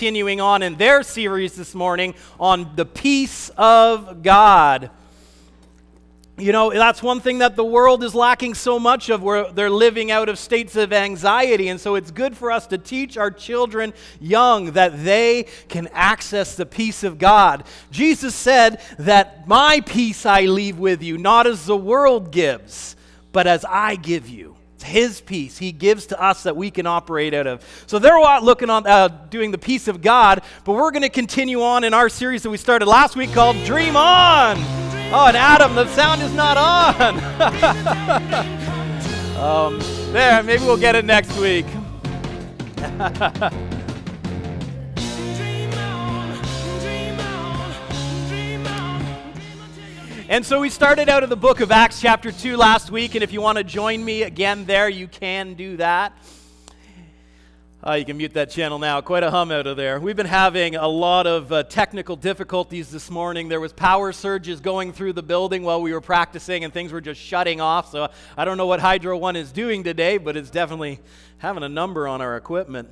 continuing on in their series this morning on the peace of God. You know, that's one thing that the world is lacking so much of, where they're living out of states of anxiety. And so it's good for us to teach our children young that they can access the peace of God. Jesus said that my peace I leave with you, not as the world gives, but as I give you. It's His peace He gives to us that we can operate out of. So they're looking on uh, doing the peace of God, but we're going to continue on in our series that we started last week called Dream On. Oh, and Adam, the sound is not on. um, there, maybe we'll get it next week. And so we started out of the book of Acts, chapter 2, last week. And if you want to join me again there, you can do that. Uh, you can mute that channel now. Quite a hum out of there. We've been having a lot of uh, technical difficulties this morning. There was power surges going through the building while we were practicing, and things were just shutting off. So I don't know what Hydro One is doing today, but it's definitely having a number on our equipment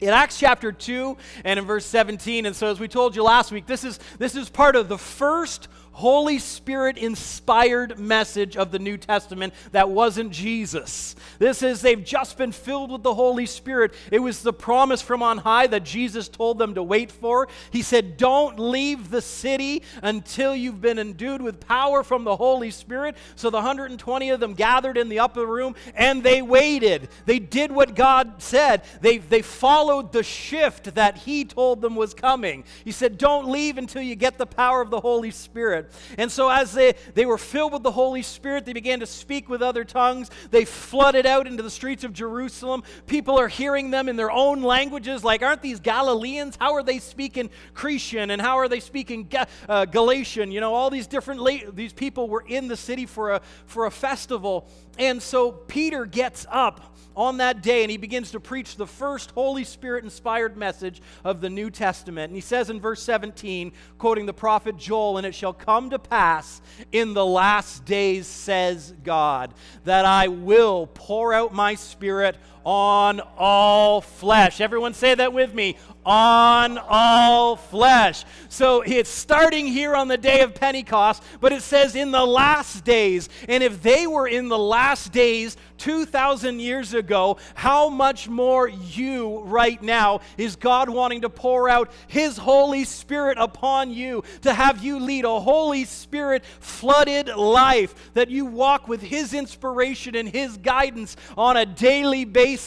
in acts chapter 2 and in verse 17 and so as we told you last week this is this is part of the first Holy Spirit inspired message of the New Testament that wasn't Jesus. This is, they've just been filled with the Holy Spirit. It was the promise from on high that Jesus told them to wait for. He said, Don't leave the city until you've been endued with power from the Holy Spirit. So the 120 of them gathered in the upper room and they waited. They did what God said. They, they followed the shift that He told them was coming. He said, Don't leave until you get the power of the Holy Spirit. And so, as they, they were filled with the Holy Spirit, they began to speak with other tongues. They flooded out into the streets of Jerusalem. People are hearing them in their own languages, like, aren't these Galileans? How are they speaking Cretan? And how are they speaking Ga- uh, Galatian? You know, all these different, la- these people were in the city for a, for a festival. And so, Peter gets up on that day and he begins to preach the first Holy Spirit inspired message of the New Testament. And he says in verse 17, quoting the prophet Joel, And it shall come to pass in the last days, says God, that I will pour out my spirit on all flesh. Everyone say that with me on all flesh. So it's starting here on the day of Pentecost, but it says in the last days. And if they were in the last days 2,000 years ago, how much more you right now is God wanting to pour out His Holy Spirit upon you, to have you lead a Holy Spirit flooded life, that you walk with His inspiration and His guidance on a daily basis.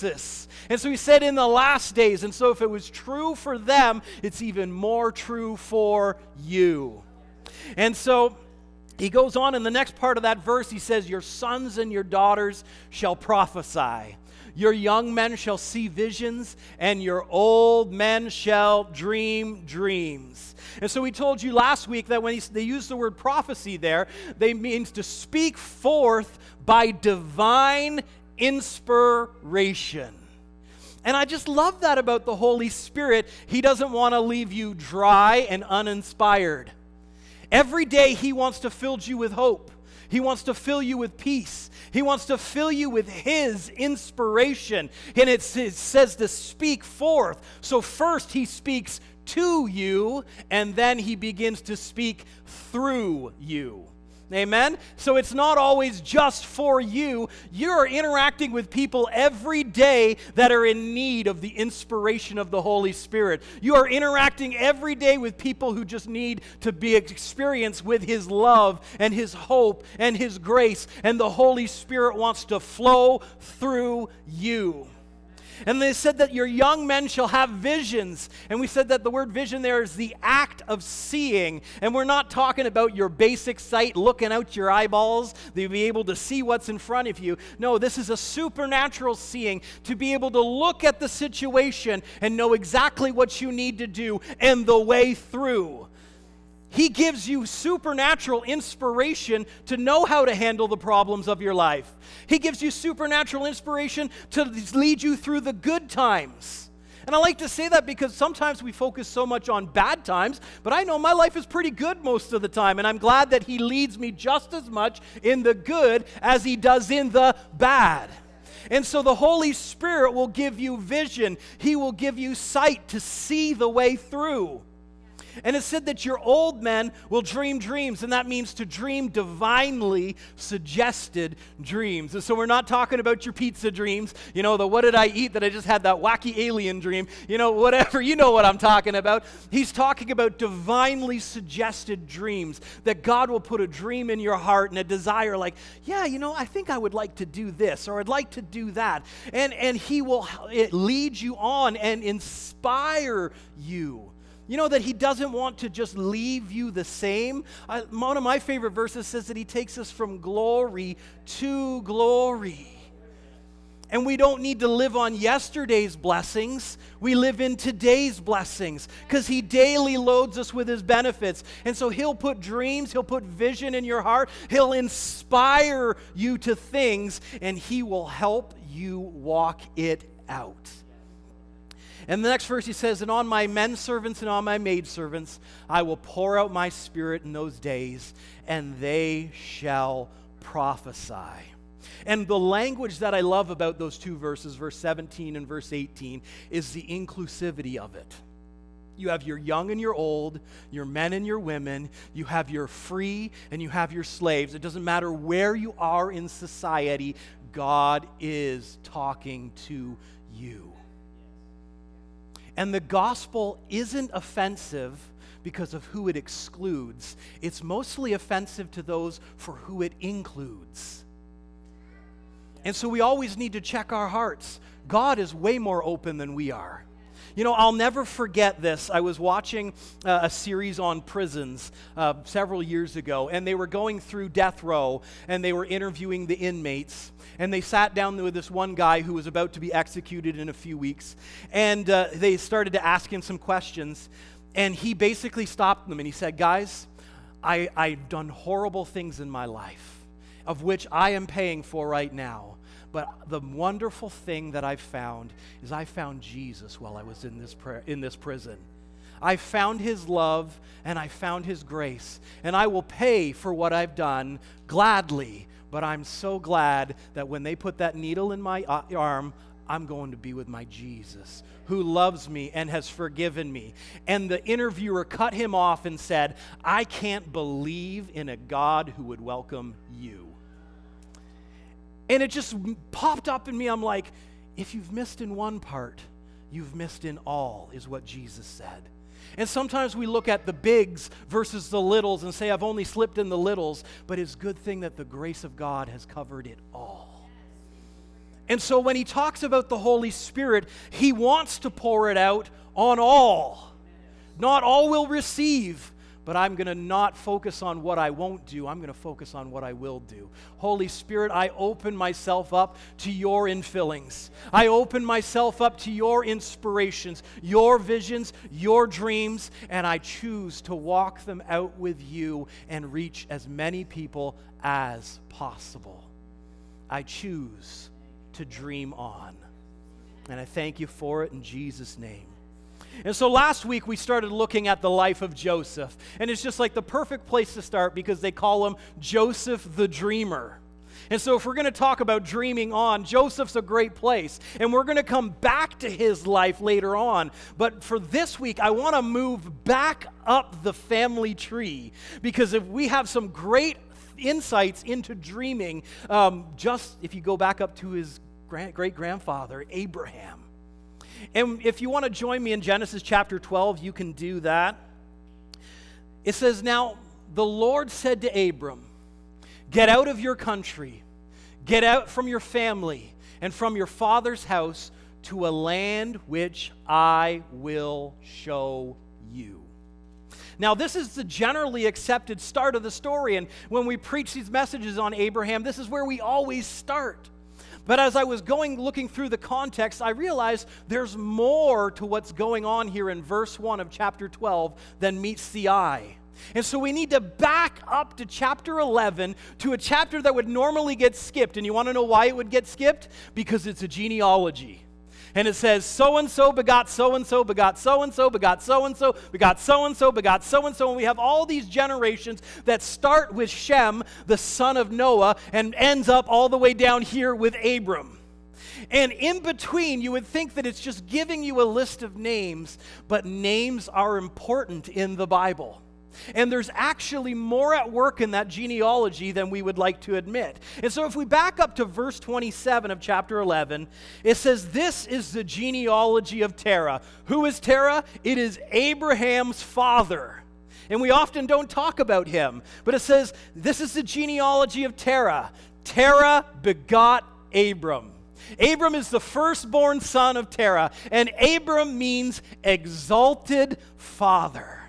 And so he said in the last days, and so if it was true for them, it's even more true for you. And so he goes on in the next part of that verse, he says, Your sons and your daughters shall prophesy. Your young men shall see visions, and your old men shall dream dreams. And so we told you last week that when he, they use the word prophecy there, they means to speak forth by divine inspiration. And I just love that about the Holy Spirit. He doesn't want to leave you dry and uninspired. Every day, He wants to fill you with hope. He wants to fill you with peace. He wants to fill you with His inspiration. And it says to speak forth. So, first, He speaks to you, and then He begins to speak through you. Amen? So it's not always just for you. You're interacting with people every day that are in need of the inspiration of the Holy Spirit. You are interacting every day with people who just need to be experienced with His love and His hope and His grace. And the Holy Spirit wants to flow through you. And they said that your young men shall have visions. And we said that the word vision there is the act of seeing. And we're not talking about your basic sight looking out your eyeballs, to be able to see what's in front of you. No, this is a supernatural seeing to be able to look at the situation and know exactly what you need to do and the way through. He gives you supernatural inspiration to know how to handle the problems of your life. He gives you supernatural inspiration to lead you through the good times. And I like to say that because sometimes we focus so much on bad times, but I know my life is pretty good most of the time, and I'm glad that He leads me just as much in the good as He does in the bad. And so the Holy Spirit will give you vision, He will give you sight to see the way through. And it said that your old men will dream dreams, and that means to dream divinely suggested dreams. And so we're not talking about your pizza dreams, you know, the what did I eat that I just had that wacky alien dream, you know, whatever, you know what I'm talking about. He's talking about divinely suggested dreams, that God will put a dream in your heart and a desire like, yeah, you know, I think I would like to do this or I'd like to do that. And, and He will lead you on and inspire you you know that He doesn't want to just leave you the same? I, one of my favorite verses says that He takes us from glory to glory. And we don't need to live on yesterday's blessings. We live in today's blessings because He daily loads us with His benefits. And so He'll put dreams, He'll put vision in your heart, He'll inspire you to things, and He will help you walk it out. And the next verse he says, And on my men servants and on my maid servants I will pour out my spirit in those days, and they shall prophesy. And the language that I love about those two verses, verse 17 and verse 18, is the inclusivity of it. You have your young and your old, your men and your women, you have your free and you have your slaves. It doesn't matter where you are in society, God is talking to you. And the gospel isn't offensive because of who it excludes, it's mostly offensive to those for who it includes. And so we always need to check our hearts. God is way more open than we are. You know, I'll never forget this. I was watching uh, a series on prisons uh, several years ago, and they were going through death row and they were interviewing the inmates. And they sat down with this one guy who was about to be executed in a few weeks, and uh, they started to ask him some questions. And he basically stopped them and he said, Guys, I, I've done horrible things in my life, of which I am paying for right now. But the wonderful thing that I found is I found Jesus while I was in this, prayer, in this prison. I found his love and I found his grace. And I will pay for what I've done gladly. But I'm so glad that when they put that needle in my uh, arm, I'm going to be with my Jesus who loves me and has forgiven me. And the interviewer cut him off and said, I can't believe in a God who would welcome you. And it just popped up in me. I'm like, if you've missed in one part, you've missed in all, is what Jesus said. And sometimes we look at the bigs versus the littles and say, I've only slipped in the littles, but it's a good thing that the grace of God has covered it all. And so when he talks about the Holy Spirit, he wants to pour it out on all. Not all will receive, but I'm going to not focus on what I won't do. I'm going to focus on what I will do. Holy Spirit, I open myself up to your infillings. I open myself up to your inspirations, your visions, your dreams, and I choose to walk them out with you and reach as many people as possible. I choose to dream on. And I thank you for it in Jesus' name. And so last week we started looking at the life of Joseph. And it's just like the perfect place to start because they call him Joseph the Dreamer. And so, if we're going to talk about dreaming on, Joseph's a great place. And we're going to come back to his life later on. But for this week, I want to move back up the family tree because if we have some great insights into dreaming, um, just if you go back up to his great grandfather, Abraham. And if you want to join me in Genesis chapter 12, you can do that. It says, Now the Lord said to Abram, Get out of your country, get out from your family, and from your father's house to a land which I will show you. Now, this is the generally accepted start of the story. And when we preach these messages on Abraham, this is where we always start. But as I was going looking through the context, I realized there's more to what's going on here in verse 1 of chapter 12 than meets the eye. And so we need to back up to chapter 11 to a chapter that would normally get skipped. And you want to know why it would get skipped? Because it's a genealogy and it says, so and so begot so and so, begot so and so, begot so and so, begot so and so, begot so and so. And we have all these generations that start with Shem, the son of Noah, and ends up all the way down here with Abram. And in between, you would think that it's just giving you a list of names, but names are important in the Bible. And there's actually more at work in that genealogy than we would like to admit. And so, if we back up to verse 27 of chapter 11, it says, This is the genealogy of Terah. Who is Terah? It is Abraham's father. And we often don't talk about him, but it says, This is the genealogy of Terah. Terah begot Abram. Abram is the firstborn son of Terah, and Abram means exalted father.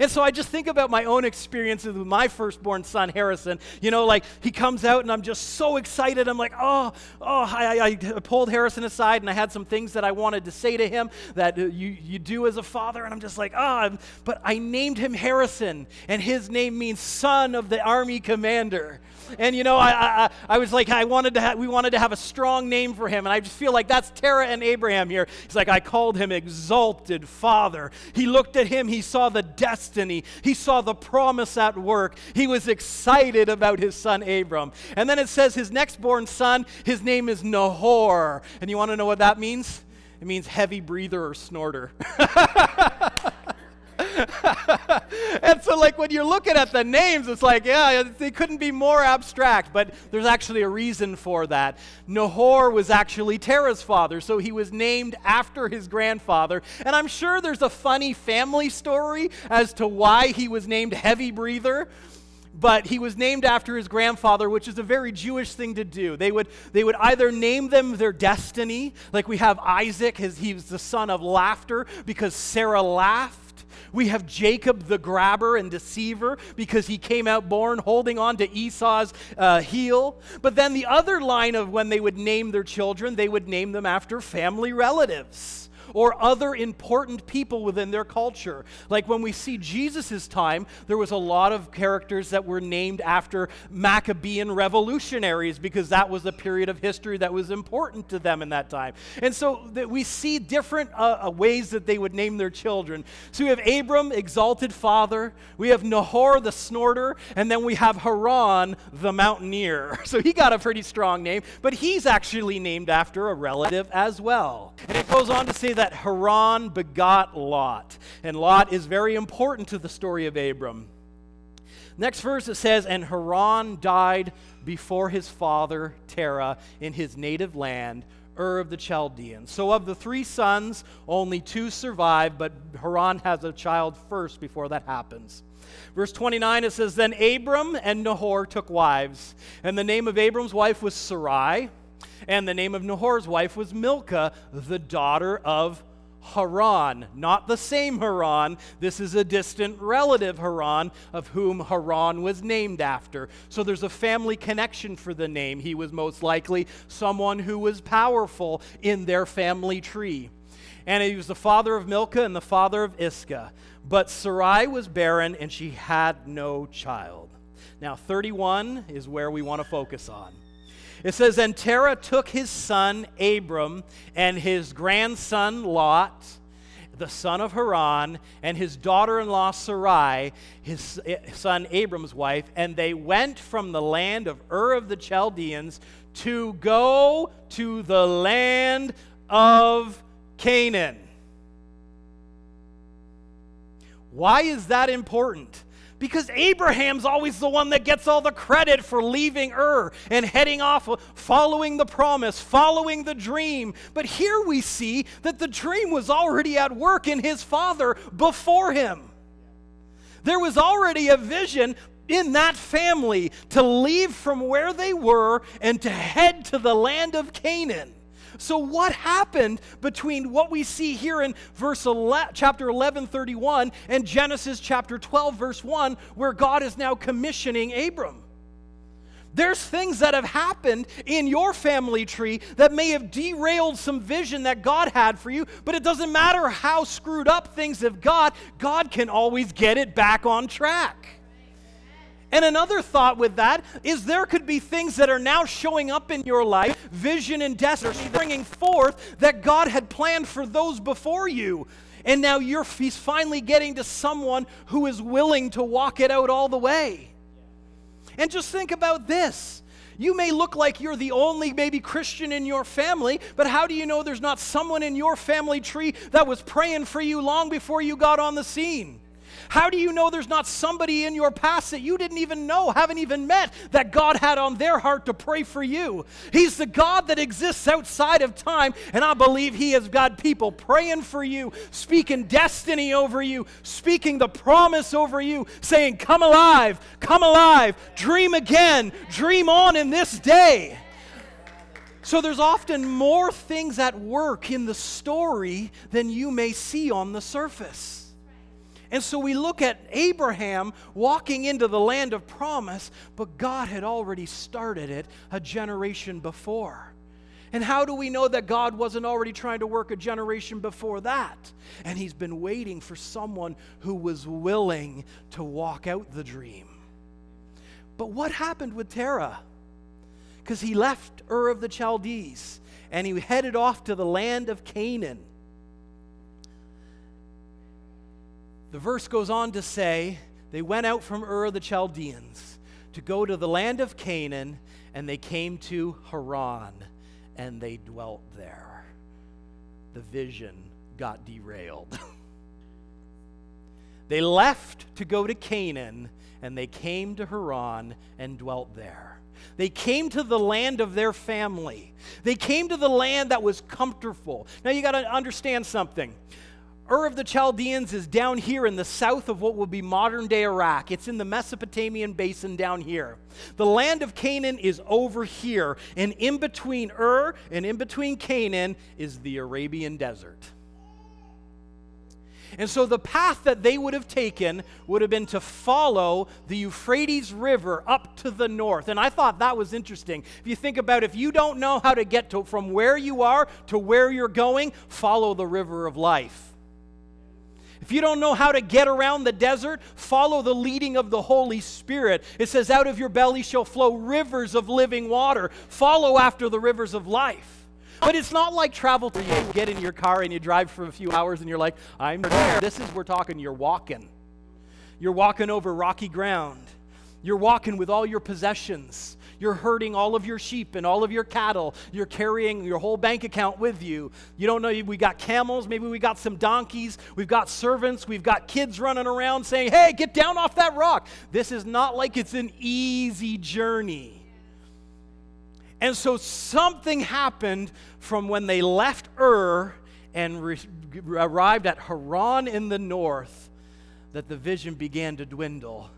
And so I just think about my own experiences with my firstborn son, Harrison. You know, like he comes out and I'm just so excited. I'm like, oh, oh, I, I, pulled Harrison aside and I had some things that I wanted to say to him that uh, you, you do as a father. And I'm just like, oh, but I named him Harrison, and his name means son of the army commander. And you know, I, I, I was like, I wanted to have, we wanted to have a strong name for him. And I just feel like that's Terah and Abraham here. He's like, I called him exalted father. He looked at him, he saw the destiny, he saw the promise at work. He was excited about his son Abram. And then it says his next born son, his name is Nahor. And you want to know what that means? It means heavy breather or snorter. and so, like, when you're looking at the names, it's like, yeah, they couldn't be more abstract, but there's actually a reason for that. Nahor was actually Terah's father, so he was named after his grandfather. And I'm sure there's a funny family story as to why he was named Heavy Breather but he was named after his grandfather, which is a very Jewish thing to do. They would, they would either name them their destiny, like we have Isaac, his, he was the son of laughter because Sarah laughed. We have Jacob the grabber and deceiver because he came out born holding on to Esau's uh, heel. But then the other line of when they would name their children, they would name them after family relatives or other important people within their culture. Like when we see Jesus' time, there was a lot of characters that were named after Maccabean revolutionaries because that was a period of history that was important to them in that time. And so that we see different uh, uh, ways that they would name their children. So we have Abram, exalted father, we have Nahor, the snorter, and then we have Haran, the mountaineer. So he got a pretty strong name, but he's actually named after a relative as well. And it goes on to say that Haran begot Lot. And Lot is very important to the story of Abram. Next verse it says, And Haran died before his father Terah in his native land, Ur of the Chaldeans. So of the three sons, only two survive, but Haran has a child first before that happens. Verse 29, it says, Then Abram and Nahor took wives, and the name of Abram's wife was Sarai and the name of Nahor's wife was Milcah, the daughter of Haran, not the same Haran. This is a distant relative Haran of whom Haran was named after. So there's a family connection for the name. He was most likely someone who was powerful in their family tree. And he was the father of Milcah and the father of Iscah. But Sarai was barren and she had no child. Now, 31 is where we want to focus on. It says, And Terah took his son Abram and his grandson Lot, the son of Haran, and his daughter in law Sarai, his eh, son Abram's wife, and they went from the land of Ur of the Chaldeans to go to the land of Canaan. Why is that important? Because Abraham's always the one that gets all the credit for leaving Ur and heading off, uh, following the promise, following the dream. But here we see that the dream was already at work in his father before him. There was already a vision in that family to leave from where they were and to head to the land of Canaan. So, what happened between what we see here in verse 11, chapter 11, 31, and Genesis chapter 12, verse 1, where God is now commissioning Abram? There's things that have happened in your family tree that may have derailed some vision that God had for you, but it doesn't matter how screwed up things have got, God can always get it back on track. And another thought with that is there could be things that are now showing up in your life, vision and destiny, bringing forth that God had planned for those before you. And now you're, he's finally getting to someone who is willing to walk it out all the way. And just think about this. You may look like you're the only maybe Christian in your family, but how do you know there's not someone in your family tree that was praying for you long before you got on the scene? How do you know there's not somebody in your past that you didn't even know, haven't even met, that God had on their heart to pray for you? He's the God that exists outside of time, and I believe He has got people praying for you, speaking destiny over you, speaking the promise over you, saying, Come alive, come alive, dream again, dream on in this day. So there's often more things at work in the story than you may see on the surface. And so we look at Abraham walking into the land of promise, but God had already started it a generation before. And how do we know that God wasn't already trying to work a generation before that? And He's been waiting for someone who was willing to walk out the dream. But what happened with Terah? Because he left Ur of the Chaldees and he headed off to the land of Canaan. The verse goes on to say, They went out from Ur the Chaldeans to go to the land of Canaan, and they came to Haran, and they dwelt there. The vision got derailed. they left to go to Canaan, and they came to Haran and dwelt there. They came to the land of their family. They came to the land that was comfortable. Now you got to understand something. Ur of the Chaldeans is down here in the south of what will be modern day Iraq. It's in the Mesopotamian basin down here. The land of Canaan is over here, and in between Ur and in between Canaan is the Arabian desert. And so the path that they would have taken would have been to follow the Euphrates River up to the north. And I thought that was interesting. If you think about if you don't know how to get to, from where you are to where you're going, follow the river of life. If you don't know how to get around the desert, follow the leading of the Holy Spirit. It says, Out of your belly shall flow rivers of living water. Follow after the rivers of life. But it's not like travel to you get in your car and you drive for a few hours and you're like, I'm there. This is, we're talking, you're walking. You're walking over rocky ground. You're walking with all your possessions. You're herding all of your sheep and all of your cattle. You're carrying your whole bank account with you. You don't know, we got camels, maybe we got some donkeys, we've got servants, we've got kids running around saying, hey, get down off that rock. This is not like it's an easy journey. And so something happened from when they left Ur and re- arrived at Haran in the north that the vision began to dwindle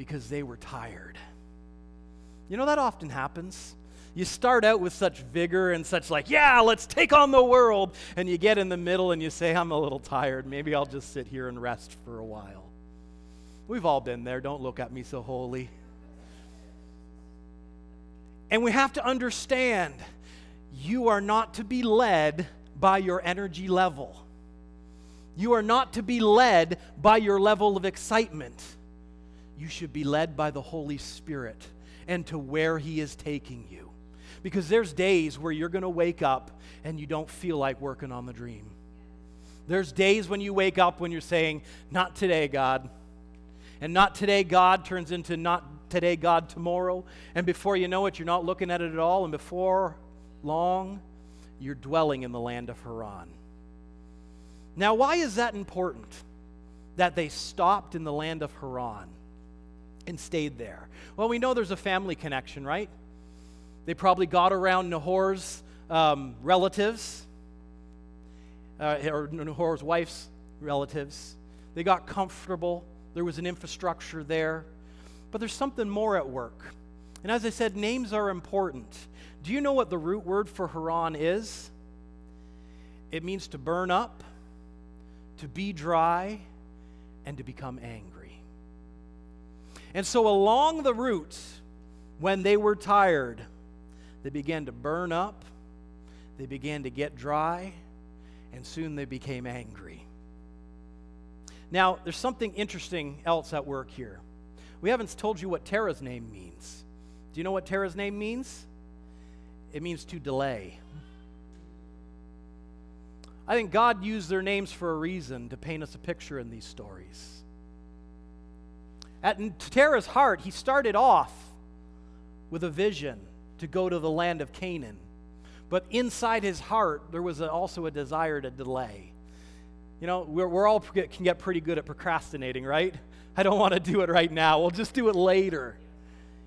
because they were tired. You know, that often happens. You start out with such vigor and such, like, yeah, let's take on the world. And you get in the middle and you say, I'm a little tired. Maybe I'll just sit here and rest for a while. We've all been there. Don't look at me so holy. And we have to understand you are not to be led by your energy level. You are not to be led by your level of excitement. You should be led by the Holy Spirit and to where He is taking you. Because there's days where you're going to wake up and you don't feel like working on the dream. There's days when you wake up when you're saying, Not today, God. And not today, God turns into not today, God, tomorrow. And before you know it, you're not looking at it at all. And before long, you're dwelling in the land of Haran. Now, why is that important that they stopped in the land of Haran? And stayed there. Well, we know there's a family connection, right? They probably got around Nahor's um, relatives, uh, or Nahor's wife's relatives. They got comfortable. There was an infrastructure there. But there's something more at work. And as I said, names are important. Do you know what the root word for Haran is? It means to burn up, to be dry, and to become angry. And so, along the route, when they were tired, they began to burn up, they began to get dry, and soon they became angry. Now, there's something interesting else at work here. We haven't told you what Terah's name means. Do you know what Terah's name means? It means to delay. I think God used their names for a reason to paint us a picture in these stories. At Terah's heart, he started off with a vision to go to the land of Canaan. But inside his heart, there was a, also a desire to delay. You know, we're, we're all can get pretty good at procrastinating, right? I don't want to do it right now. We'll just do it later.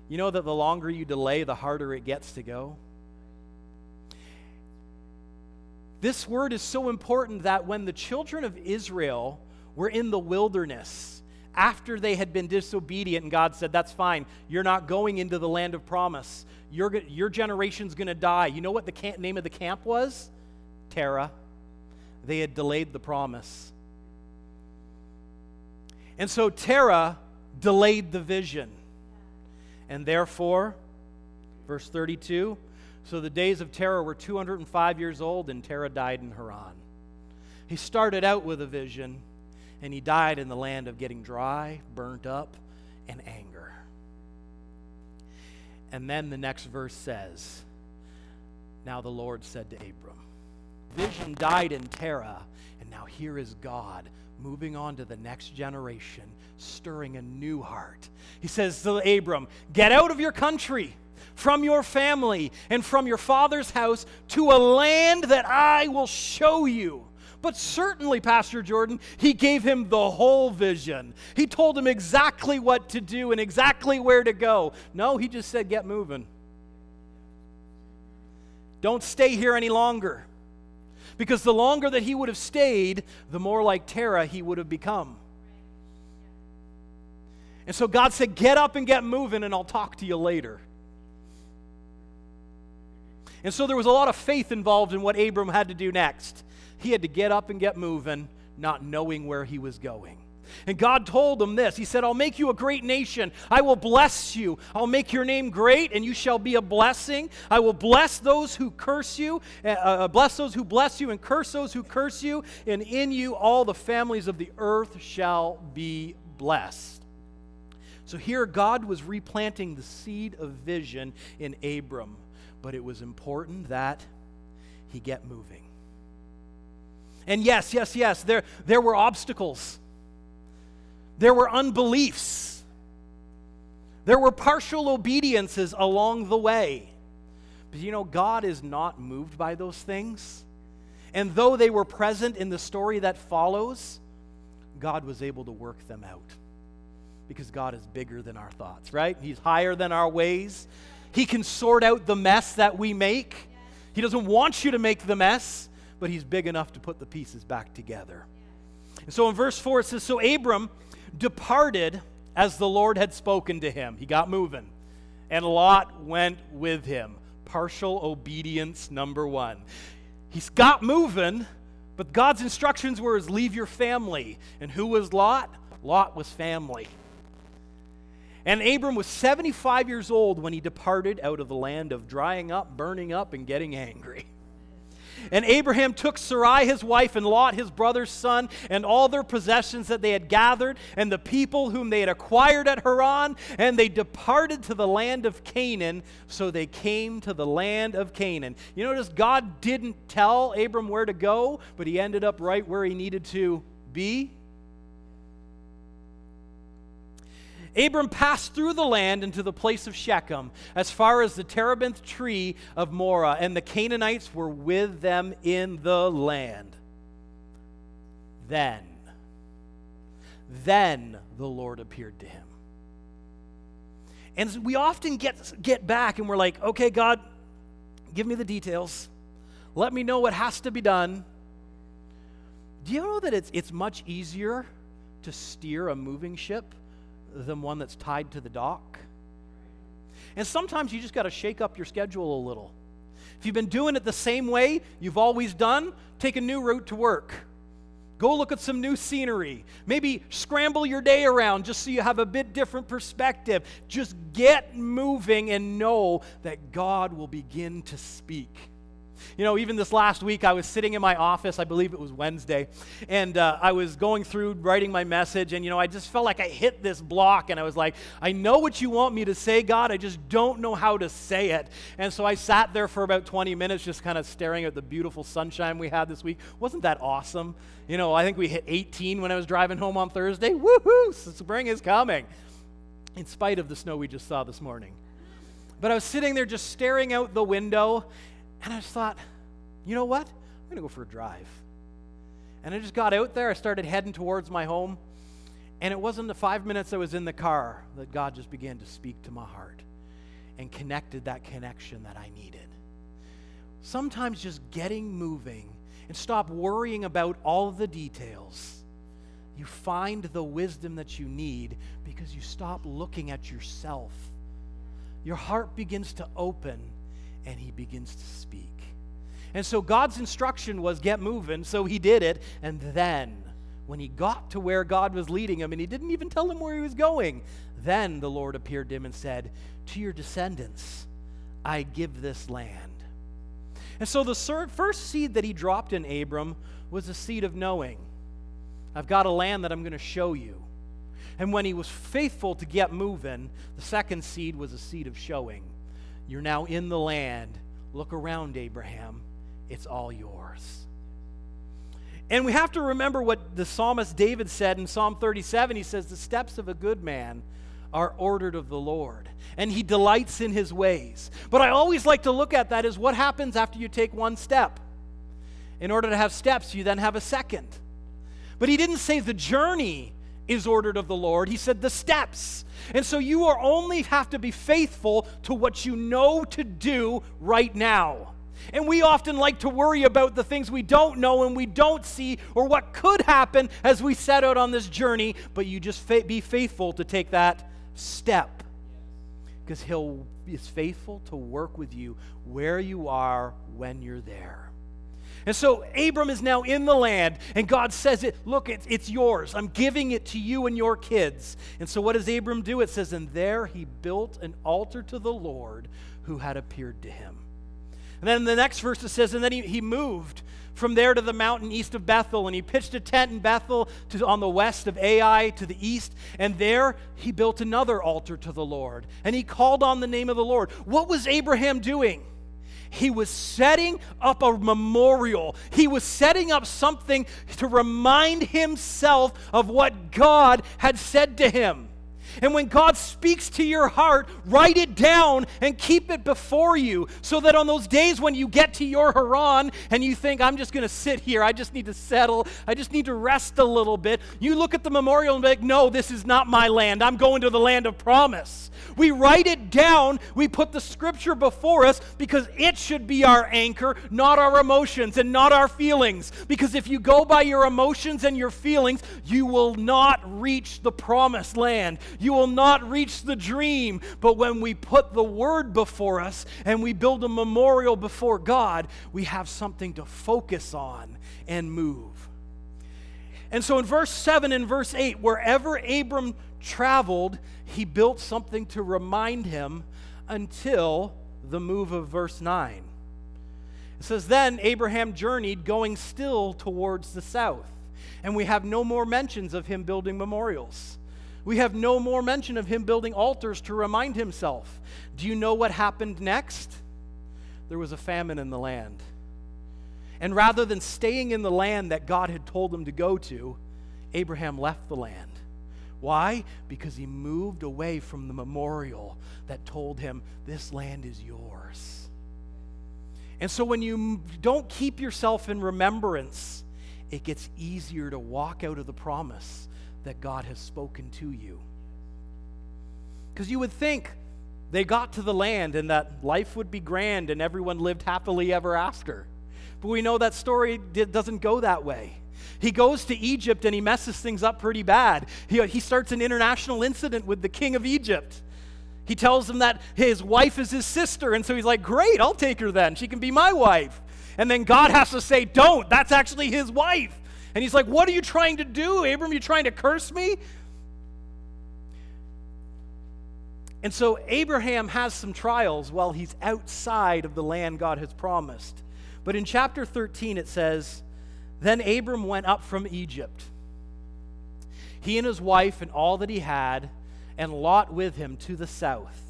You know that the longer you delay, the harder it gets to go? This word is so important that when the children of Israel were in the wilderness, after they had been disobedient, and God said, That's fine, you're not going into the land of promise. Your, your generation's going to die. You know what the camp, name of the camp was? Terah. They had delayed the promise. And so Terah delayed the vision. And therefore, verse 32 so the days of Terah were 205 years old, and Terah died in Haran. He started out with a vision, and he died in the land of getting dry, burnt up, and anger. And then the next verse says, Now the Lord said to Abram, Vision died in Terah, and now here is God moving on to the next generation, stirring a new heart. He says to Abram, Get out of your country, from your family, and from your father's house to a land that I will show you. But certainly, Pastor Jordan, he gave him the whole vision. He told him exactly what to do and exactly where to go. No, he just said, Get moving. Don't stay here any longer. Because the longer that he would have stayed, the more like Terah he would have become. And so God said, Get up and get moving, and I'll talk to you later. And so there was a lot of faith involved in what Abram had to do next. He had to get up and get moving, not knowing where he was going. And God told him this He said, I'll make you a great nation. I will bless you. I'll make your name great, and you shall be a blessing. I will bless those who curse you, uh, uh, bless those who bless you, and curse those who curse you. And in you all the families of the earth shall be blessed. So here, God was replanting the seed of vision in Abram, but it was important that he get moving. And yes, yes, yes, there, there were obstacles. There were unbeliefs. There were partial obediences along the way. But you know, God is not moved by those things. And though they were present in the story that follows, God was able to work them out. Because God is bigger than our thoughts, right? He's higher than our ways. He can sort out the mess that we make. He doesn't want you to make the mess, but He's big enough to put the pieces back together. And so in verse 4, it says So Abram departed as the Lord had spoken to him. He got moving. And Lot went with him. Partial obedience number one. He's got moving, but God's instructions were is leave your family. And who was Lot? Lot was family. And Abram was 75 years old when he departed out of the land of drying up, burning up, and getting angry. And Abraham took Sarai his wife and Lot his brother's son and all their possessions that they had gathered and the people whom they had acquired at Haran, and they departed to the land of Canaan. So they came to the land of Canaan. You notice God didn't tell Abram where to go, but he ended up right where he needed to be. Abram passed through the land into the place of Shechem, as far as the terebinth tree of Moreh, and the Canaanites were with them in the land. Then, then the Lord appeared to him. And we often get, get back and we're like, okay, God, give me the details. Let me know what has to be done. Do you know that it's, it's much easier to steer a moving ship than one that's tied to the dock. And sometimes you just got to shake up your schedule a little. If you've been doing it the same way you've always done, take a new route to work. Go look at some new scenery. Maybe scramble your day around just so you have a bit different perspective. Just get moving and know that God will begin to speak. You know, even this last week, I was sitting in my office, I believe it was Wednesday, and uh, I was going through writing my message, and, you know, I just felt like I hit this block, and I was like, I know what you want me to say, God, I just don't know how to say it. And so I sat there for about 20 minutes just kind of staring at the beautiful sunshine we had this week. Wasn't that awesome? You know, I think we hit 18 when I was driving home on Thursday. Woohoo! Spring is coming, in spite of the snow we just saw this morning. But I was sitting there just staring out the window, and I just thought, you know what? I'm going to go for a drive. And I just got out there. I started heading towards my home. And it wasn't the five minutes I was in the car that God just began to speak to my heart and connected that connection that I needed. Sometimes just getting moving and stop worrying about all the details. You find the wisdom that you need because you stop looking at yourself. Your heart begins to open and He begins to speak. And so God's instruction was get moving, so He did it. And then, when He got to where God was leading Him, and He didn't even tell him where He was going, then the Lord appeared to him and said, To your descendants, I give this land. And so the first seed that he dropped in Abram was a seed of knowing. I've got a land that I'm going to show you. And when he was faithful to get moving, the second seed was a seed of showing. You're now in the land. Look around, Abraham. It's all yours. And we have to remember what the psalmist David said in Psalm 37. He says, The steps of a good man are ordered of the Lord, and he delights in his ways. But I always like to look at that as what happens after you take one step. In order to have steps, you then have a second. But he didn't say the journey is ordered of the Lord, he said the steps. And so you are only have to be faithful to what you know to do right now. And we often like to worry about the things we don't know and we don't see or what could happen as we set out on this journey, but you just fa- be faithful to take that step because he'll is faithful to work with you where you are when you're there. And so Abram is now in the land, and God says it, look, it's, it's yours. I'm giving it to you and your kids. And so what does Abram do? It says, and there he built an altar to the Lord who had appeared to him. And then in the next verse it says, and then he, he moved from there to the mountain east of Bethel, and he pitched a tent in Bethel to, on the west of Ai to the east, and there he built another altar to the Lord, and he called on the name of the Lord. What was Abraham doing? He was setting up a memorial. He was setting up something to remind himself of what God had said to him. And when God speaks to your heart, write it down and keep it before you so that on those days when you get to your Haran and you think, I'm just going to sit here, I just need to settle, I just need to rest a little bit, you look at the memorial and be like, no, this is not my land. I'm going to the land of promise. We write it down, we put the scripture before us because it should be our anchor, not our emotions and not our feelings. Because if you go by your emotions and your feelings, you will not reach the promised land. You will not reach the dream. But when we put the word before us and we build a memorial before God, we have something to focus on and move. And so in verse 7 and verse 8, wherever Abram traveled, he built something to remind him until the move of verse 9. It says, Then Abraham journeyed, going still towards the south. And we have no more mentions of him building memorials. We have no more mention of him building altars to remind himself. Do you know what happened next? There was a famine in the land. And rather than staying in the land that God had told him to go to, Abraham left the land. Why? Because he moved away from the memorial that told him, This land is yours. And so when you don't keep yourself in remembrance, it gets easier to walk out of the promise that God has spoken to you. Because you would think they got to the land and that life would be grand and everyone lived happily ever after. But we know that story doesn't go that way. He goes to Egypt and he messes things up pretty bad. He, he starts an international incident with the king of Egypt. He tells him that his wife is his sister, and so he's like, Great, I'll take her then. She can be my wife. And then God has to say, Don't, that's actually his wife. And he's like, What are you trying to do, Abram? You trying to curse me? And so Abraham has some trials while he's outside of the land God has promised. But in chapter 13, it says, then Abram went up from Egypt, he and his wife and all that he had, and Lot with him to the south.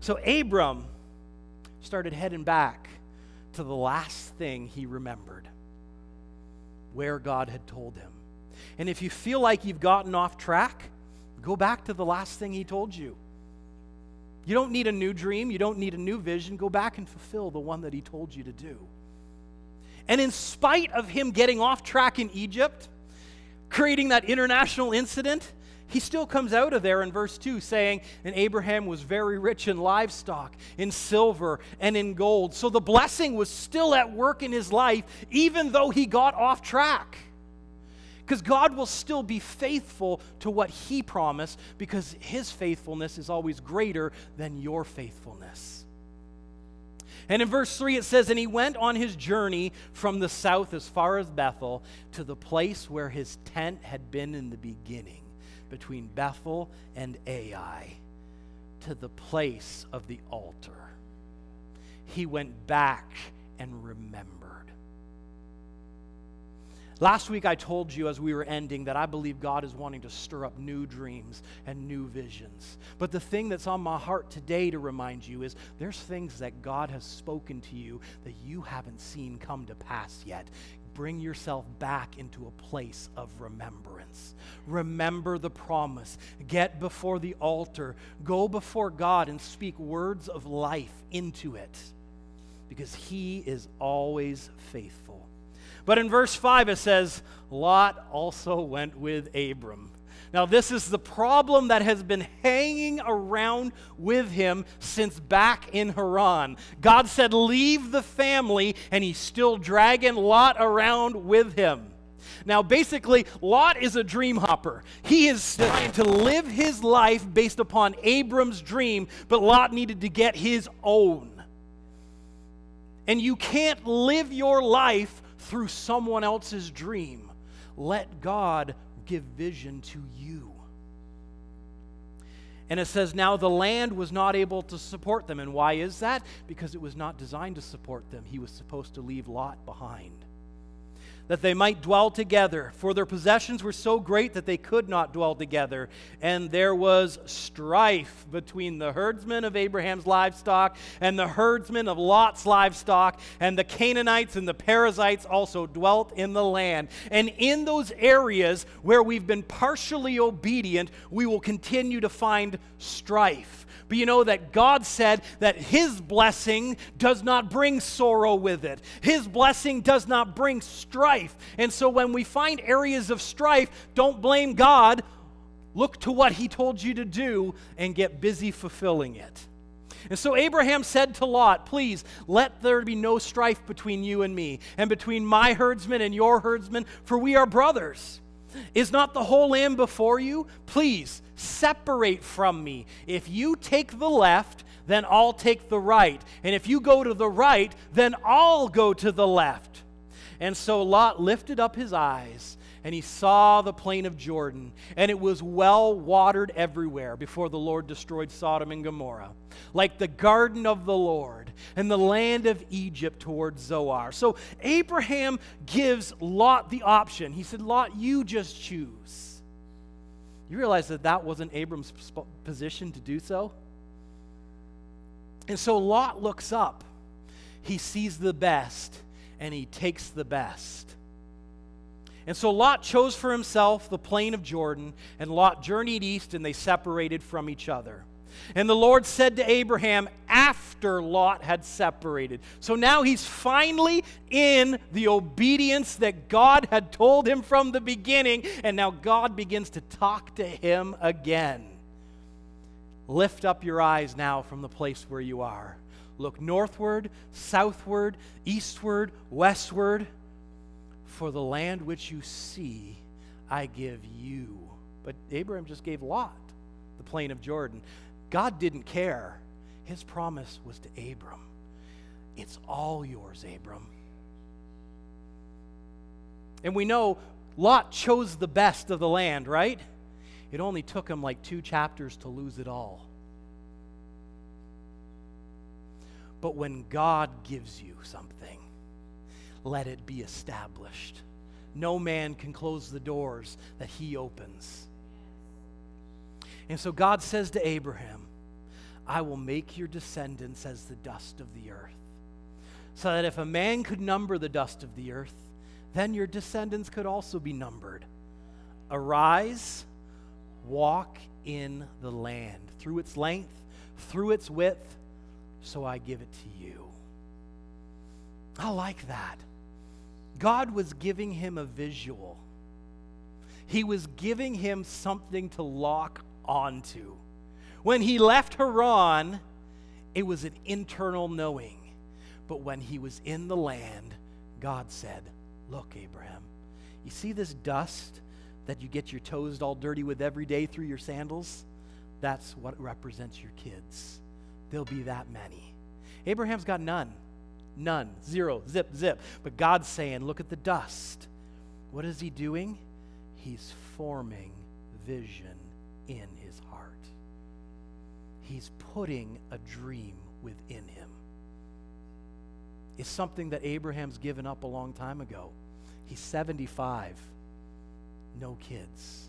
So Abram started heading back to the last thing he remembered where God had told him. And if you feel like you've gotten off track, go back to the last thing he told you. You don't need a new dream. You don't need a new vision. Go back and fulfill the one that he told you to do. And in spite of him getting off track in Egypt, creating that international incident, he still comes out of there in verse 2 saying, And Abraham was very rich in livestock, in silver, and in gold. So the blessing was still at work in his life, even though he got off track. Because God will still be faithful to what he promised, because his faithfulness is always greater than your faithfulness. And in verse 3, it says, And he went on his journey from the south as far as Bethel to the place where his tent had been in the beginning between Bethel and Ai to the place of the altar. He went back and remembered. Last week, I told you as we were ending that I believe God is wanting to stir up new dreams and new visions. But the thing that's on my heart today to remind you is there's things that God has spoken to you that you haven't seen come to pass yet bring yourself back into a place of remembrance. Remember the promise. Get before the altar. Go before God and speak words of life into it because He is always faithful. But in verse 5, it says, Lot also went with Abram. Now, this is the problem that has been hanging around with him since back in Haran. God said, Leave the family, and he's still dragging Lot around with him. Now, basically, Lot is a dream hopper. He is trying to live his life based upon Abram's dream, but Lot needed to get his own. And you can't live your life through someone else's dream. Let God give vision to you. And it says, Now the land was not able to support them. And why is that? Because it was not designed to support them. He was supposed to leave Lot behind that they might dwell together. For their possessions were so great that they could not dwell together. And there was strife between the herdsmen of Abraham's livestock and the herdsmen of Lot's livestock. And the Canaanites and the Perizzites also dwelt in the land. And in those areas where we've been partially obedient, we will continue to find strife. But you know that God said that His blessing does not bring sorrow with it, His blessing does not bring strife. And so when we find areas of strife, don't blame God. Look to what He told you to do and get busy fulfilling it. And so Abraham said to Lot, Please let there be no strife between you and me, and between my herdsmen and your herdsmen, for we are brothers. Is not the whole land before you? Please separate from me. If you take the left, then I'll take the right. And if you go to the right, then I'll go to the left. And so Lot lifted up his eyes and he saw the plain of Jordan, and it was well watered everywhere before the Lord destroyed Sodom and Gomorrah, like the garden of the Lord and the land of Egypt towards Zoar. So Abraham gives Lot the option. He said, Lot, you just choose. You realize that that wasn't Abram's position to do so? And so Lot looks up. He sees the best, and he takes the best. And so Lot chose for himself the plain of Jordan, and Lot journeyed east, and they separated from each other. And the Lord said to Abraham after Lot had separated. So now he's finally in the obedience that God had told him from the beginning, and now God begins to talk to him again. Lift up your eyes now from the place where you are. Look northward, southward, eastward, westward. For the land which you see, I give you. But Abraham just gave Lot the plain of Jordan. God didn't care. His promise was to Abram. It's all yours, Abram. And we know Lot chose the best of the land, right? It only took him like two chapters to lose it all. But when God gives you something, let it be established. No man can close the doors that he opens. And so God says to Abraham, I will make your descendants as the dust of the earth. So that if a man could number the dust of the earth, then your descendants could also be numbered. Arise, walk in the land through its length, through its width, so I give it to you. I like that. God was giving him a visual. He was giving him something to lock onto. When he left Haran, it was an internal knowing. But when he was in the land, God said, Look, Abraham, you see this dust that you get your toes all dirty with every day through your sandals? That's what represents your kids. There'll be that many. Abraham's got none. None. Zero. Zip, zip. But God's saying, Look at the dust. What is he doing? He's forming vision in his heart. He's putting a dream within him. It's something that Abraham's given up a long time ago. He's 75, no kids.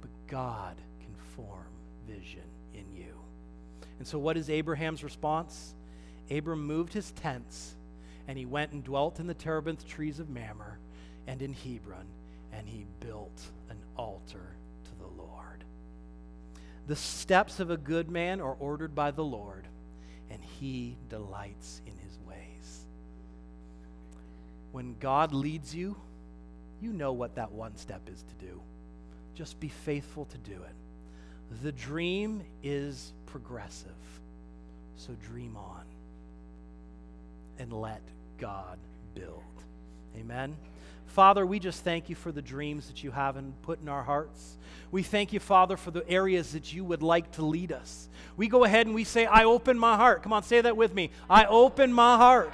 But God can form vision in you. And so, what is Abraham's response? Abram moved his tents and he went and dwelt in the terebinth trees of Mamre and in Hebron, and he built an altar to the Lord. The steps of a good man are ordered by the Lord, and he delights in his ways. When God leads you, you know what that one step is to do. Just be faithful to do it. The dream is progressive, so dream on and let God build. Amen. Father, we just thank you for the dreams that you have and put in our hearts. We thank you, Father, for the areas that you would like to lead us. We go ahead and we say, I open my heart. Come on, say that with me. I open my heart.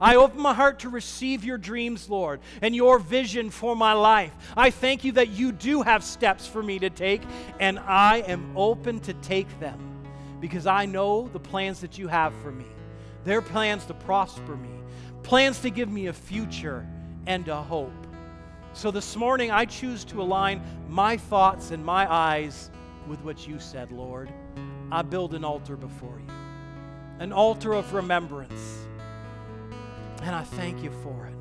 I open my heart to receive your dreams, Lord, and your vision for my life. I thank you that you do have steps for me to take, and I am open to take them because I know the plans that you have for me. They're plans to prosper me, plans to give me a future and a hope. So this morning, I choose to align my thoughts and my eyes with what you said, Lord. I build an altar before you, an altar of remembrance. And I thank you for it.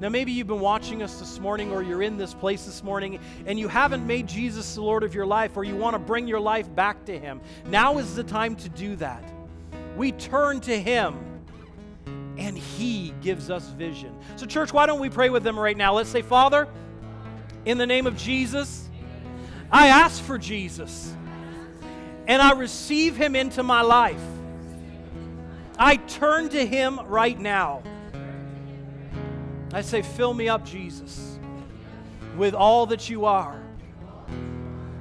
Now, maybe you've been watching us this morning, or you're in this place this morning, and you haven't made Jesus the Lord of your life, or you want to bring your life back to Him. Now is the time to do that. We turn to Him and He gives us vision. So, church, why don't we pray with them right now? Let's say, Father, in the name of Jesus, I ask for Jesus and I receive Him into my life. I turn to Him right now. I say, Fill me up, Jesus, with all that you are.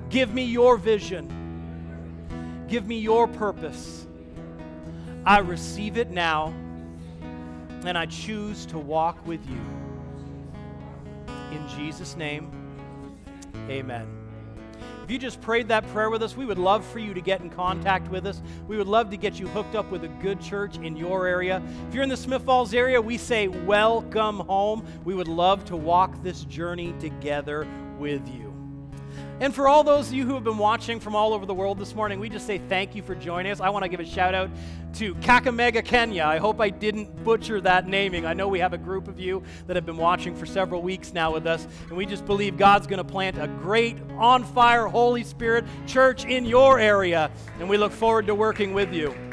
Give me your vision, give me your purpose. I receive it now, and I choose to walk with you. In Jesus' name, amen. If you just prayed that prayer with us, we would love for you to get in contact with us. We would love to get you hooked up with a good church in your area. If you're in the Smith Falls area, we say, Welcome home. We would love to walk this journey together with you. And for all those of you who have been watching from all over the world this morning, we just say thank you for joining us. I want to give a shout out to Kakamega, Kenya. I hope I didn't butcher that naming. I know we have a group of you that have been watching for several weeks now with us, and we just believe God's going to plant a great, on fire, Holy Spirit church in your area, and we look forward to working with you.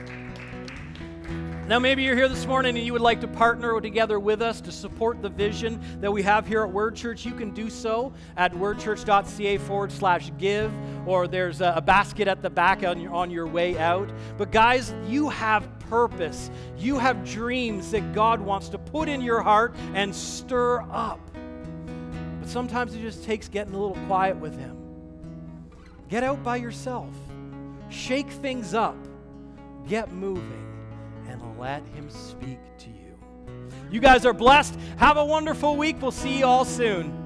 Now, maybe you're here this morning and you would like to partner together with us to support the vision that we have here at Word Church. You can do so at wordchurch.ca forward slash give, or there's a, basket at the back on your, on your way out. But, guys, you have purpose, you have dreams that God wants to put in your heart and stir up. But sometimes it just takes getting a little quiet with Him. Get out by yourself, shake things up, get moving let Him speak to you. You guys are blessed. Have a wonderful week. We'll see you all soon.